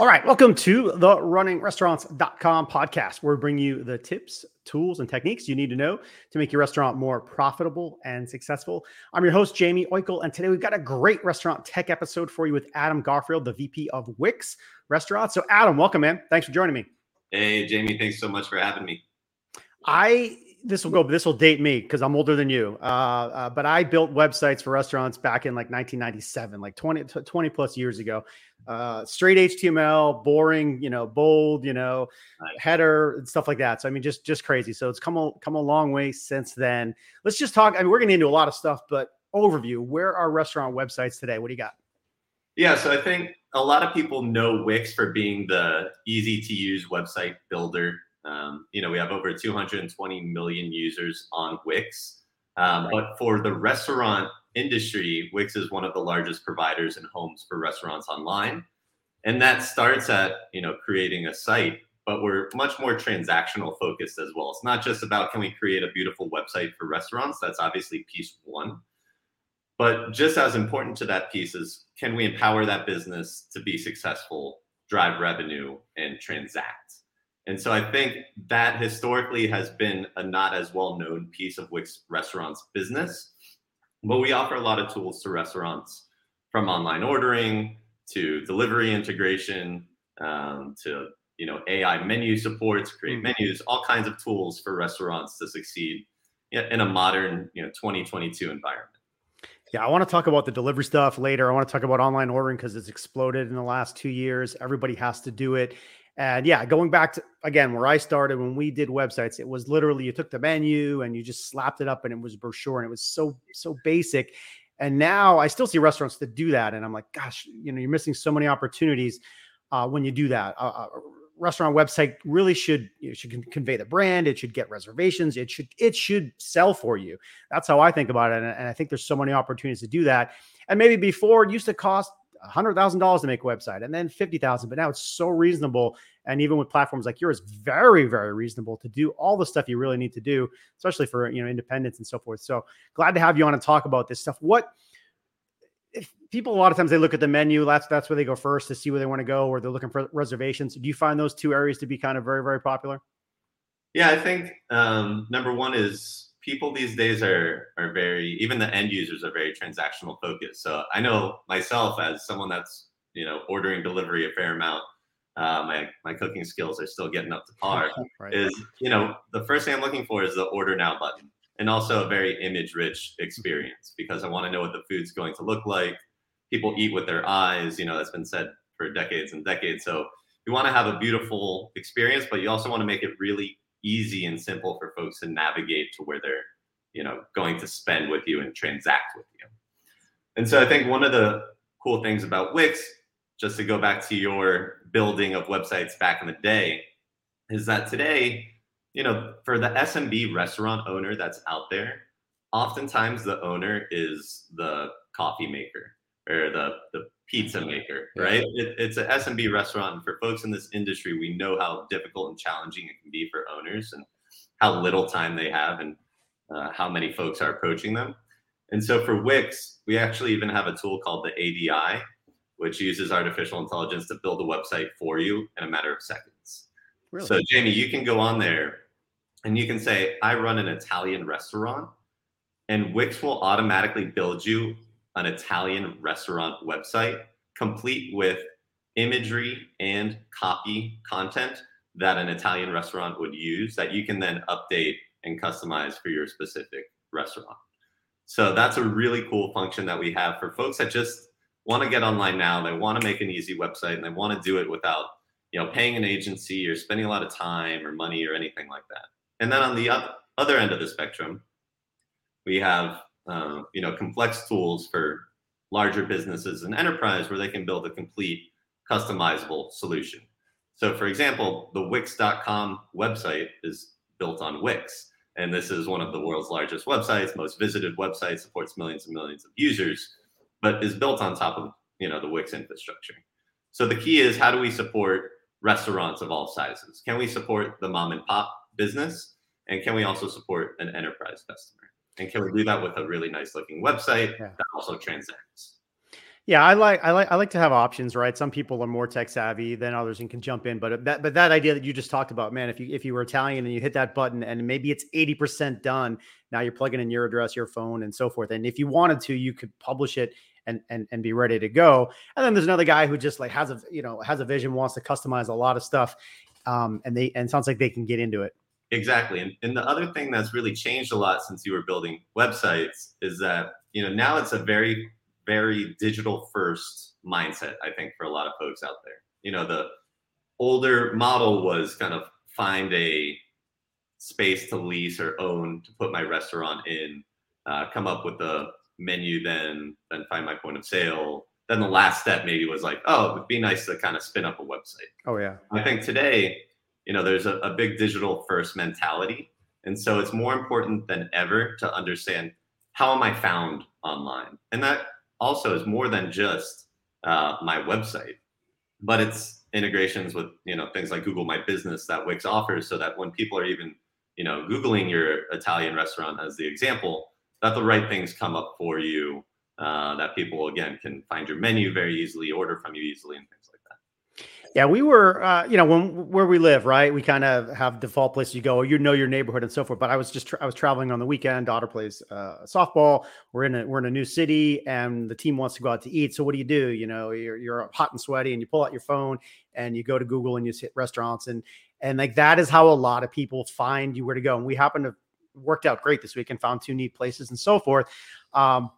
All right, welcome to the runningrestaurants.com podcast, where we bring you the tips, tools, and techniques you need to know to make your restaurant more profitable and successful. I'm your host, Jamie Oickle, and today we've got a great restaurant tech episode for you with Adam Garfield, the VP of Wix Restaurants. So, Adam, welcome, man. Thanks for joining me. Hey, Jamie, thanks so much for having me. I this will go. This will date me because I'm older than you. Uh, uh, but I built websites for restaurants back in like 1997, like 20, 20 plus years ago. Uh, straight HTML, boring, you know, bold, you know, header and stuff like that. So I mean, just just crazy. So it's come a, come a long way since then. Let's just talk. I mean, we're getting into a lot of stuff, but overview. Where are restaurant websites today? What do you got? Yeah, so I think a lot of people know Wix for being the easy to use website builder um, you know, we have over 220 million users on Wix. Um, right. But for the restaurant industry, Wix is one of the largest providers and homes for restaurants online. And that starts at, you know, creating a site, but we're much more transactional focused as well. It's not just about can we create a beautiful website for restaurants? That's obviously piece one. But just as important to that piece is can we empower that business to be successful, drive revenue, and transact? And so I think that historically has been a not as well known piece of Wix restaurants business. But we offer a lot of tools to restaurants from online ordering to delivery integration um, to you know AI menu supports, create mm-hmm. menus, all kinds of tools for restaurants to succeed in a modern you know 2022 environment. Yeah, I want to talk about the delivery stuff later. I want to talk about online ordering because it's exploded in the last two years. Everybody has to do it. And yeah, going back to again where I started when we did websites, it was literally you took the menu and you just slapped it up and it was brochure and it was so so basic. And now I still see restaurants that do that, and I'm like, gosh, you know, you're missing so many opportunities uh, when you do that. A, a restaurant website really should you know, should convey the brand. It should get reservations. It should it should sell for you. That's how I think about it, and, and I think there's so many opportunities to do that. And maybe before it used to cost hundred thousand dollars to make a website, and then fifty thousand. But now it's so reasonable, and even with platforms like yours, very very reasonable to do all the stuff you really need to do, especially for you know independence and so forth. So glad to have you on and talk about this stuff. What if people a lot of times they look at the menu, that's that's where they go first to see where they want to go, or they're looking for reservations. Do you find those two areas to be kind of very very popular? Yeah, I think um, number one is people these days are are very even the end users are very transactional focused. So I know myself as someone that's you know ordering delivery a fair amount. Uh, my my cooking skills are still getting up to par. right. Is you know the first thing I'm looking for is the order now button, and also a very image rich experience because I want to know what the food's going to look like. People eat with their eyes. You know that's been said for decades and decades. So you want to have a beautiful experience, but you also want to make it really easy and simple for folks to navigate to where they're you know going to spend with you and transact with you. And so i think one of the cool things about wix just to go back to your building of websites back in the day is that today you know for the smb restaurant owner that's out there oftentimes the owner is the coffee maker or the the pizza maker, right? It, it's an SMB restaurant. And for folks in this industry, we know how difficult and challenging it can be for owners and how little time they have and uh, how many folks are approaching them. And so for Wix, we actually even have a tool called the ADI, which uses artificial intelligence to build a website for you in a matter of seconds. Really? So, Jamie, you can go on there and you can say, I run an Italian restaurant, and Wix will automatically build you an Italian restaurant website, complete with imagery and copy content that an Italian restaurant would use that you can then update and customize for your specific restaurant. So that's a really cool function that we have for folks that just want to get online now. They want to make an easy website and they want to do it without, you know, paying an agency or spending a lot of time or money or anything like that. And then on the other end of the spectrum, we have uh, you know, complex tools for larger businesses and enterprise where they can build a complete customizable solution. So, for example, the Wix.com website is built on Wix. And this is one of the world's largest websites, most visited website, supports millions and millions of users, but is built on top of you know the Wix infrastructure. So the key is how do we support restaurants of all sizes? Can we support the mom and pop business? And can we also support an enterprise customer? And can we do that with a really nice looking website yeah. that also transacts? Yeah, I like I like I like to have options, right? Some people are more tech savvy than others and can jump in, but that but that idea that you just talked about, man, if you if you were Italian and you hit that button and maybe it's 80% done, now you're plugging in your address, your phone and so forth. And if you wanted to, you could publish it and and and be ready to go. And then there's another guy who just like has a, you know, has a vision, wants to customize a lot of stuff. Um and they and sounds like they can get into it. Exactly. And, and the other thing that's really changed a lot since you were building websites is that, you know, now it's a very very digital first mindset, I think, for a lot of folks out there. You know, the older model was kind of find a space to lease or own to put my restaurant in, uh, come up with the menu, then then find my point of sale. Then the last step maybe was like, oh, it'd be nice to kind of spin up a website. Oh yeah. I think today, you know, there's a, a big digital first mentality. And so it's more important than ever to understand how am I found online? And that also is more than just uh, my website, but it's integrations with you know things like Google My Business that Wix offers, so that when people are even you know googling your Italian restaurant as the example, that the right things come up for you. Uh, that people again can find your menu very easily, order from you easily, and things yeah, we were, uh, you know, when where we live, right? We kind of have default places you go, you know your neighborhood and so forth. But I was just tra- I was traveling on the weekend. Daughter plays uh, softball. We're in a we're in a new city, and the team wants to go out to eat. So what do you do? You know, you're you're hot and sweaty, and you pull out your phone and you go to Google and you hit restaurants, and and like that is how a lot of people find you where to go. And we happen to worked out great this week and found two neat places and so forth. Um,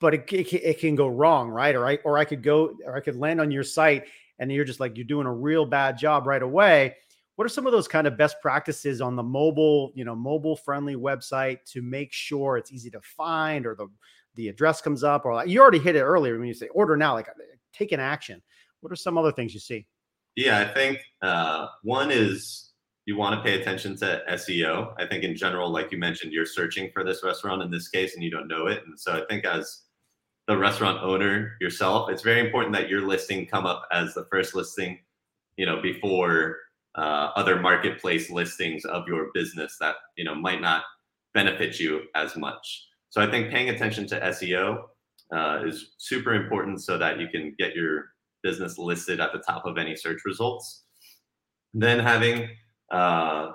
but it, it, it can go wrong, right? Or I or I could go or I could land on your site and you're just like you're doing a real bad job right away what are some of those kind of best practices on the mobile you know mobile friendly website to make sure it's easy to find or the the address comes up or like, you already hit it earlier when you say order now like take an action. What are some other things you see? Yeah i think uh, one is you want to pay attention to seo i think in general like you mentioned you're searching for this restaurant in this case and you don't know it and so i think as the restaurant owner yourself, it's very important that your listing come up as the first listing, you know, before uh, other marketplace listings of your business that you know might not benefit you as much. So I think paying attention to SEO uh, is super important so that you can get your business listed at the top of any search results. Then having uh,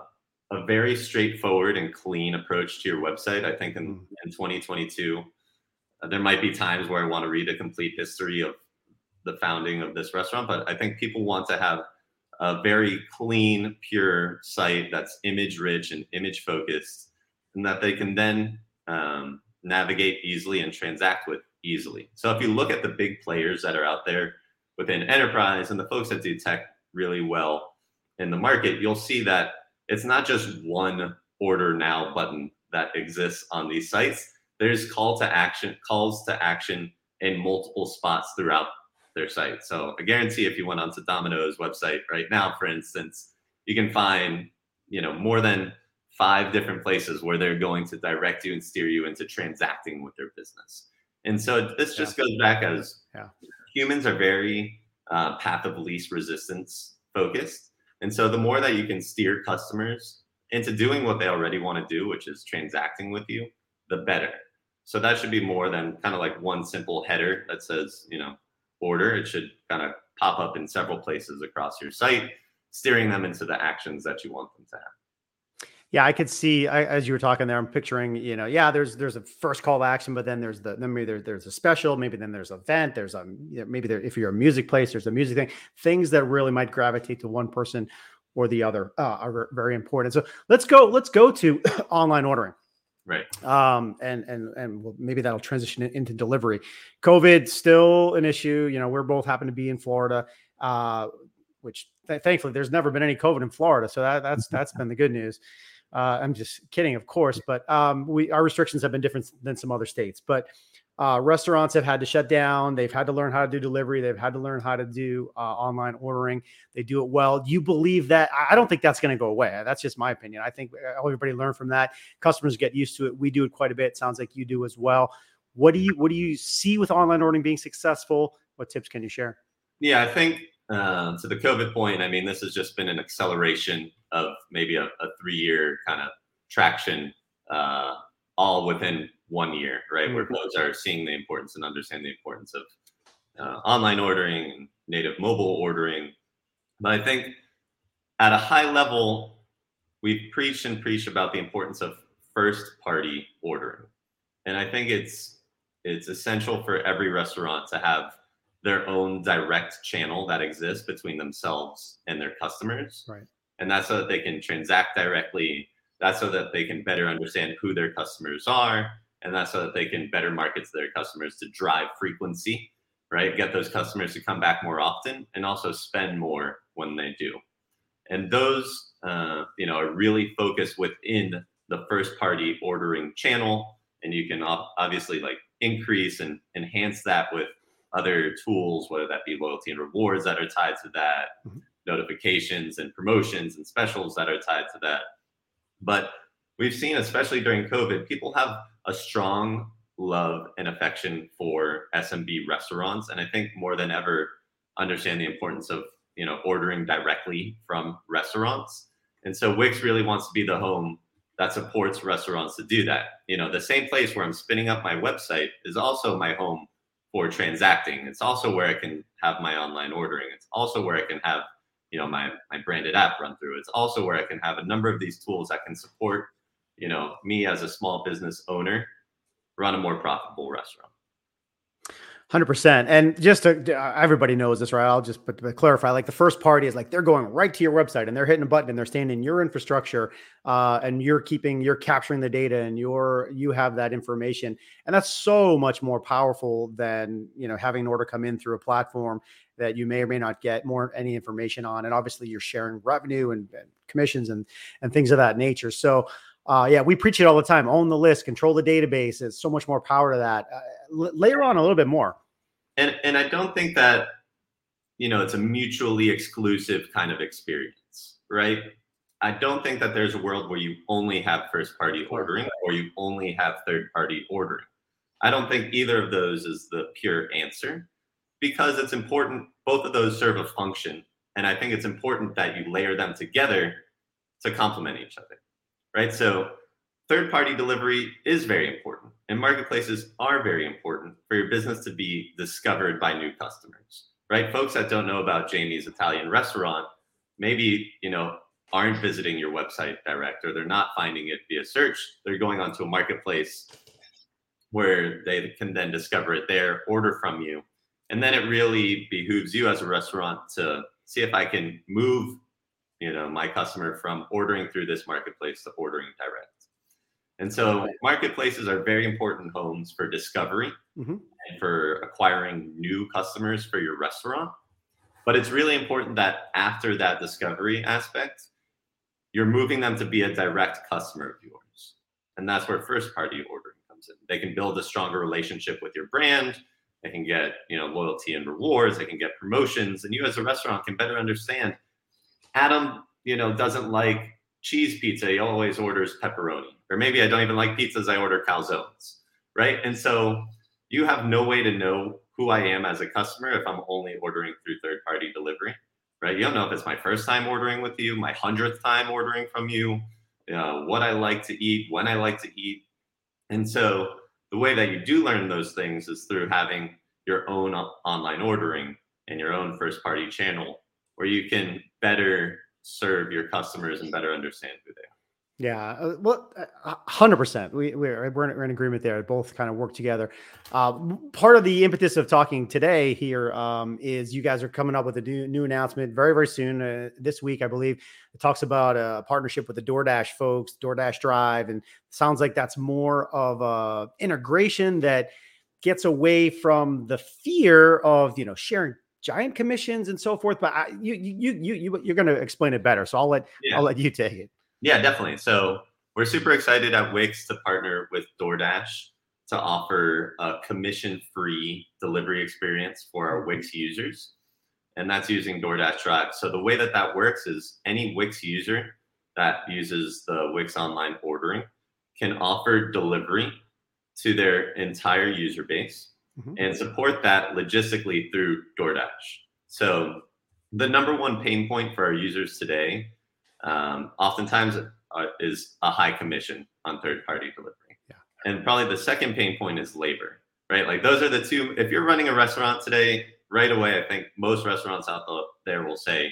a very straightforward and clean approach to your website. I think in, in 2022 uh, there might be times where I want to read a complete history of the founding of this restaurant, but I think people want to have a very clean, pure site that's image rich and image focused, and that they can then um, navigate easily and transact with easily. So if you look at the big players that are out there within enterprise and the folks that do tech really well in the market, you'll see that it's not just one order now button that exists on these sites there's call to action calls to action in multiple spots throughout their site. So I guarantee if you went onto Domino's website right now, for instance, you can find you know more than five different places where they're going to direct you and steer you into transacting with their business. And so this just yeah. goes back as yeah. humans are very uh, path of least resistance focused. And so the more that you can steer customers into doing what they already want to do, which is transacting with you, the better. So that should be more than kind of like one simple header that says, you know, order. It should kind of pop up in several places across your site, steering them into the actions that you want them to have. Yeah, I could see I, as you were talking there. I'm picturing, you know, yeah, there's there's a first call to action, but then there's the then maybe there, there's a special, maybe then there's an event, there's a maybe there if you're a music place, there's a music thing, things that really might gravitate to one person or the other uh, are very important. So let's go let's go to online ordering. Right. Um, and and and maybe that'll transition into delivery. COVID still an issue. You know, we're both happen to be in Florida, uh, which th- thankfully there's never been any COVID in Florida, so that, that's that's been the good news. Uh, I'm just kidding, of course, but um, we our restrictions have been different than some other states. But uh, restaurants have had to shut down. They've had to learn how to do delivery. They've had to learn how to do uh, online ordering. They do it well. You believe that? I don't think that's going to go away. That's just my opinion. I think uh, everybody learn from that. Customers get used to it. We do it quite a bit. Sounds like you do as well. What do you What do you see with online ordering being successful? What tips can you share? Yeah, I think uh, to the COVID point. I mean, this has just been an acceleration of maybe a, a three year kind of traction, uh, all within one year, right? Mm-hmm. Where folks are seeing the importance and understand the importance of uh, online ordering, and native mobile ordering. But I think at a high level, we preach and preach about the importance of first party ordering. And I think it's it's essential for every restaurant to have their own direct channel that exists between themselves and their customers. Right. And that's so that they can transact directly. That's so that they can better understand who their customers are. And that's so that they can better market to their customers to drive frequency, right? Get those customers to come back more often and also spend more when they do. And those, uh, you know, are really focused within the first party ordering channel. And you can obviously like increase and enhance that with other tools, whether that be loyalty and rewards that are tied to that, mm-hmm. notifications and promotions and specials that are tied to that. But we've seen, especially during COVID, people have a strong love and affection for SMB restaurants. And I think more than ever, understand the importance of you know ordering directly from restaurants. And so Wix really wants to be the home that supports restaurants to do that. You know, the same place where I'm spinning up my website is also my home for transacting. It's also where I can have my online ordering. It's also where I can have, you know, my my branded app run through. It's also where I can have a number of these tools that can support, you know, me as a small business owner run a more profitable restaurant. Hundred percent, and just to, uh, everybody knows this, right? I'll just but, but clarify. Like the first party is like they're going right to your website and they're hitting a button and they're staying in your infrastructure, uh, and you're keeping, you're capturing the data, and you're you have that information, and that's so much more powerful than you know having an order come in through a platform that you may or may not get more any information on, and obviously you're sharing revenue and, and commissions and and things of that nature. So. Uh, yeah, we preach it all the time. Own the list, control the database. It's so much more power to that. Uh, layer on a little bit more. And and I don't think that you know it's a mutually exclusive kind of experience, right? I don't think that there's a world where you only have first party ordering or you only have third party ordering. I don't think either of those is the pure answer because it's important both of those serve a function and I think it's important that you layer them together to complement each other. Right? So third party delivery is very important and marketplaces are very important for your business to be discovered by new customers right folks that don't know about jamie's italian restaurant maybe you know aren't visiting your website direct or they're not finding it via search they're going onto a marketplace where they can then discover it there order from you and then it really behooves you as a restaurant to see if i can move you know my customer from ordering through this marketplace to ordering direct and so marketplaces are very important homes for discovery mm-hmm. and for acquiring new customers for your restaurant. But it's really important that after that discovery aspect, you're moving them to be a direct customer of yours. And that's where first party ordering comes in. They can build a stronger relationship with your brand. They can get, you know, loyalty and rewards. They can get promotions. And you as a restaurant can better understand Adam, you know, doesn't like cheese pizza. He always orders pepperoni or maybe I don't even like pizzas, I order calzones, right? And so you have no way to know who I am as a customer if I'm only ordering through third party delivery, right? You don't know if it's my first time ordering with you, my hundredth time ordering from you, uh, what I like to eat, when I like to eat. And so the way that you do learn those things is through having your own online ordering and your own first party channel where you can better serve your customers and better understand who they are. Yeah, uh, well, uh, hundred percent. We we're we're in, agreement there. Both kind of work together. Uh, part of the impetus of talking today here um, is you guys are coming up with a new, new announcement very very soon uh, this week, I believe. It talks about a partnership with the DoorDash folks, DoorDash Drive, and sounds like that's more of a integration that gets away from the fear of you know sharing giant commissions and so forth. But I, you you you you you're going to explain it better, so I'll let yeah. I'll let you take it. Yeah, definitely. So we're super excited at Wix to partner with DoorDash to offer a commission-free delivery experience for our Wix users, and that's using DoorDash Drive. So the way that that works is any Wix user that uses the Wix online ordering can offer delivery to their entire user base mm-hmm. and support that logistically through DoorDash. So the number one pain point for our users today um, oftentimes uh, is a high commission on third party delivery. Yeah. And probably the second pain point is labor. right? Like those are the two. If you're running a restaurant today, right away, I think most restaurants out there will say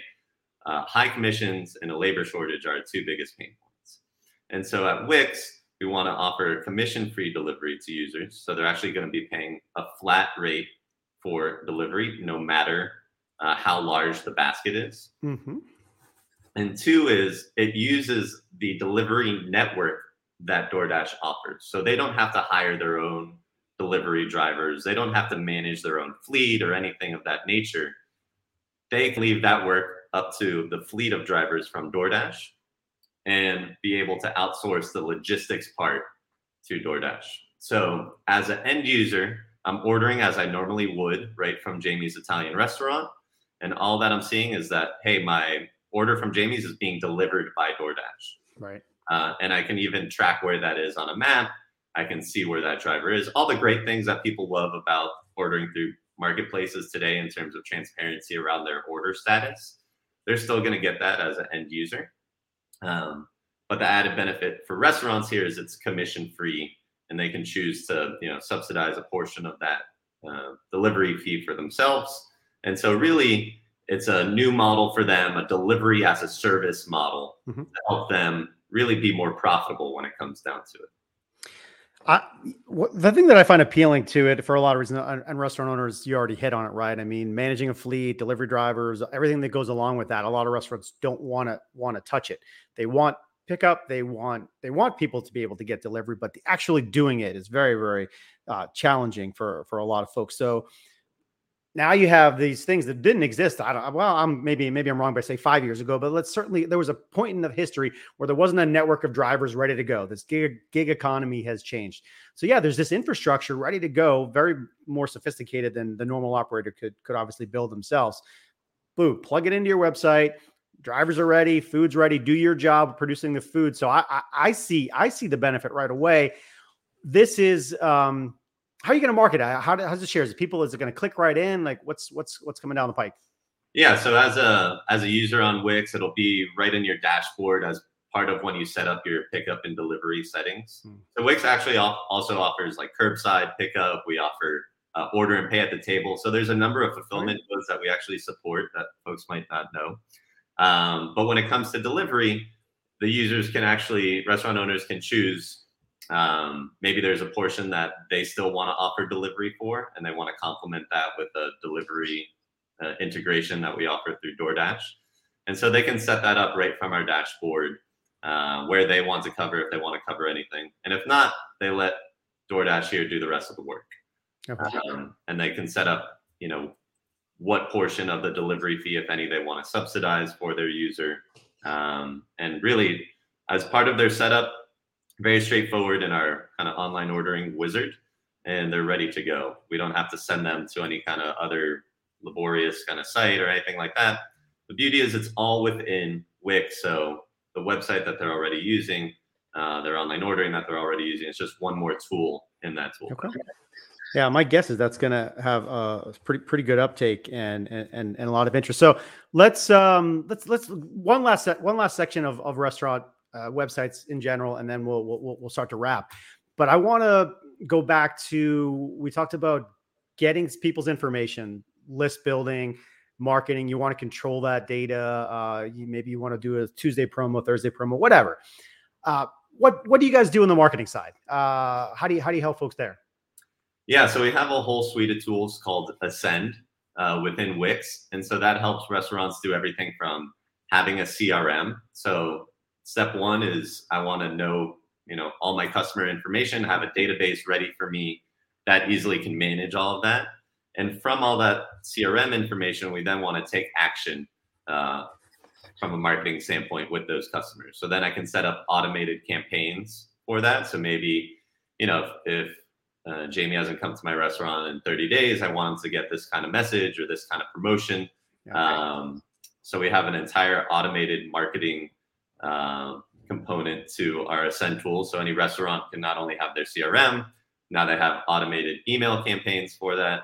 uh, high commissions and a labor shortage are two biggest pain points. And so at Wix, we want to offer commission free delivery to users. So they're actually going to be paying a flat rate for delivery, no matter uh, how large the basket is. Mm-hmm. And two is it uses the delivery network that DoorDash offers. So they don't have to hire their own delivery drivers, they don't have to manage their own fleet or anything of that nature. They leave that work up to the fleet of drivers from DoorDash and be able to outsource the logistics part to DoorDash. So as an end user, I'm ordering as I normally would, right from Jamie's Italian restaurant. And all that I'm seeing is that, hey, my order from Jamie's is being delivered by DoorDash. Right. Uh, and I can even track where that is on a map. I can see where that driver is. All the great things that people love about ordering through marketplaces today in terms of transparency around their order status. They're still going to get that as an end user. Um, but the added benefit for restaurants here is it's commission free and they can choose to you know subsidize a portion of that uh, delivery fee for themselves and so really it's a new model for them a delivery as a service model mm-hmm. to help them really be more profitable when it comes down to it I, the thing that I find appealing to it for a lot of reasons, and restaurant owners, you already hit on it, right? I mean, managing a fleet, delivery drivers, everything that goes along with that. A lot of restaurants don't want to want to touch it. They want pickup. They want they want people to be able to get delivery, but actually doing it is very very uh, challenging for for a lot of folks. So now you have these things that didn't exist. I don't. Well, I'm maybe maybe I'm wrong by say five years ago, but let's certainly there was a point in the history where there wasn't a network of drivers ready to go. This gig gig economy has changed. So yeah, there's this infrastructure ready to go, very more sophisticated than the normal operator could could obviously build themselves. Boo, plug it into your website drivers are ready, food's ready, do your job producing the food. So I, I, I see I see the benefit right away. This is um, how are you going to market it? How how's the shares? People is it going to click right in? Like what's what's what's coming down the pike? Yeah, so as a as a user on Wix, it'll be right in your dashboard as part of when you set up your pickup and delivery settings. Hmm. So Wix actually also offers like curbside pickup. We offer uh, order and pay at the table. So there's a number of fulfillment right. modes that we actually support that folks might not know. Um, but when it comes to delivery, the users can actually, restaurant owners can choose. Um, maybe there's a portion that they still want to offer delivery for, and they want to complement that with a delivery uh, integration that we offer through DoorDash. And so they can set that up right from our dashboard uh, where they want to cover if they want to cover anything. And if not, they let DoorDash here do the rest of the work. Okay. Um, and they can set up, you know, what portion of the delivery fee, if any, they want to subsidize for their user. Um, and really, as part of their setup, very straightforward in our kind of online ordering wizard, and they're ready to go. We don't have to send them to any kind of other laborious kind of site or anything like that. The beauty is it's all within Wix. So the website that they're already using, uh, their online ordering that they're already using, it's just one more tool in that tool. Okay. Yeah, my guess is that's going to have a pretty pretty good uptake and, and and a lot of interest. So let's um let's let's one last one last section of of restaurant uh, websites in general, and then we'll we'll we'll start to wrap. But I want to go back to we talked about getting people's information, list building, marketing. You want to control that data. Uh, you, maybe you want to do a Tuesday promo, Thursday promo, whatever. Uh, what what do you guys do on the marketing side? Uh, how do you how do you help folks there? Yeah, so we have a whole suite of tools called Ascend uh, within Wix, and so that helps restaurants do everything from having a CRM. So step one is I want to know, you know, all my customer information, have a database ready for me that easily can manage all of that. And from all that CRM information, we then want to take action uh, from a marketing standpoint with those customers. So then I can set up automated campaigns for that. So maybe, you know, if, if uh, Jamie hasn't come to my restaurant in 30 days. I wanted to get this kind of message or this kind of promotion. Okay. Um, so we have an entire automated marketing uh, component to our Ascend tool. So any restaurant can not only have their CRM, now they have automated email campaigns for that.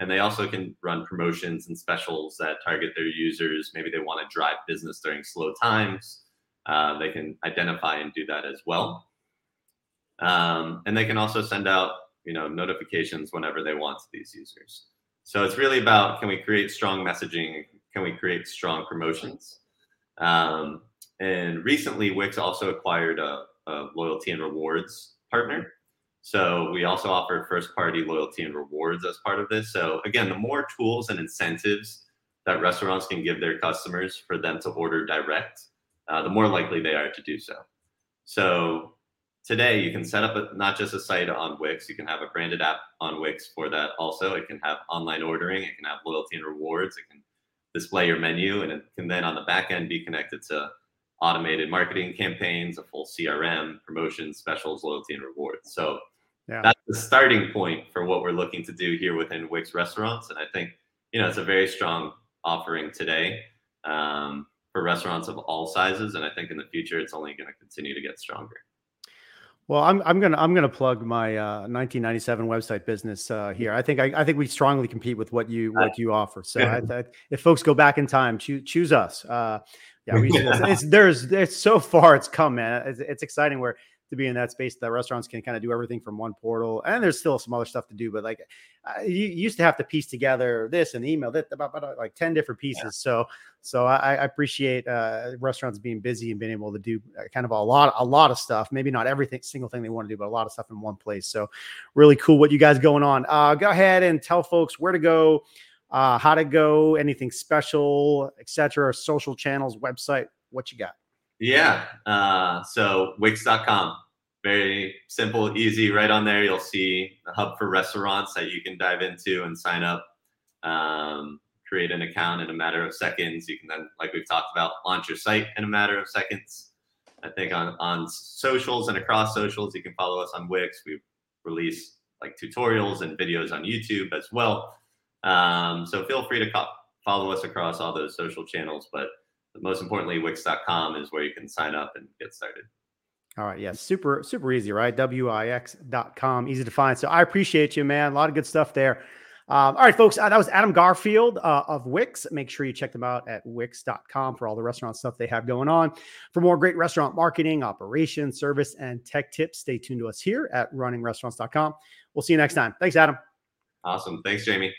And they also can run promotions and specials that target their users. Maybe they want to drive business during slow times. Uh, they can identify and do that as well. Um, and they can also send out you know notifications whenever they want to these users. So it's really about can we create strong messaging? Can we create strong promotions? Um, and recently, Wix also acquired a, a loyalty and rewards partner. So we also offer first party loyalty and rewards as part of this. So again, the more tools and incentives that restaurants can give their customers for them to order direct, uh, the more likely they are to do so. So today you can set up a, not just a site on Wix, you can have a branded app on Wix for that also. It can have online ordering, it can have loyalty and rewards, it can display your menu, and it can then on the back end be connected to automated marketing campaigns, a full CRM, promotions, specials, loyalty, and rewards. So yeah. that's the starting point for what we're looking to do here within Wix restaurants. And I think, you know, it's a very strong offering today um, for restaurants of all sizes. And I think in the future, it's only going to continue to get stronger. Well, I'm I'm gonna I'm gonna plug my uh, 1997 website business uh, here. I think I, I think we strongly compete with what you what you offer. So I, I, if folks go back in time, choose choose us. Uh, yeah, we, it's, it's, there's it's so far it's come, man. It's, it's exciting where to be in that space that restaurants can kind of do everything from one portal and there's still some other stuff to do but like uh, you, used to have to piece together this and email that like 10 different pieces yeah. so so I, I appreciate uh, restaurants being busy and being able to do uh, kind of a lot a lot of stuff maybe not everything single thing they want to do but a lot of stuff in one place so really cool what you guys going on uh, go ahead and tell folks where to go uh, how to go anything special etc social channels website what you got yeah. Uh, so Wix.com, very simple, easy. Right on there, you'll see a hub for restaurants that you can dive into and sign up. Um, create an account in a matter of seconds. You can then, like we've talked about, launch your site in a matter of seconds. I think on on socials and across socials, you can follow us on Wix. We release like tutorials and videos on YouTube as well. Um, so feel free to co- follow us across all those social channels. But most importantly, Wix.com is where you can sign up and get started. All right. Yeah. Super, super easy, right? Wix.com, easy to find. So I appreciate you, man. A lot of good stuff there. Um, all right, folks. Uh, that was Adam Garfield uh, of Wix. Make sure you check them out at Wix.com for all the restaurant stuff they have going on. For more great restaurant marketing, operations, service, and tech tips, stay tuned to us here at runningrestaurants.com. We'll see you next time. Thanks, Adam. Awesome. Thanks, Jamie.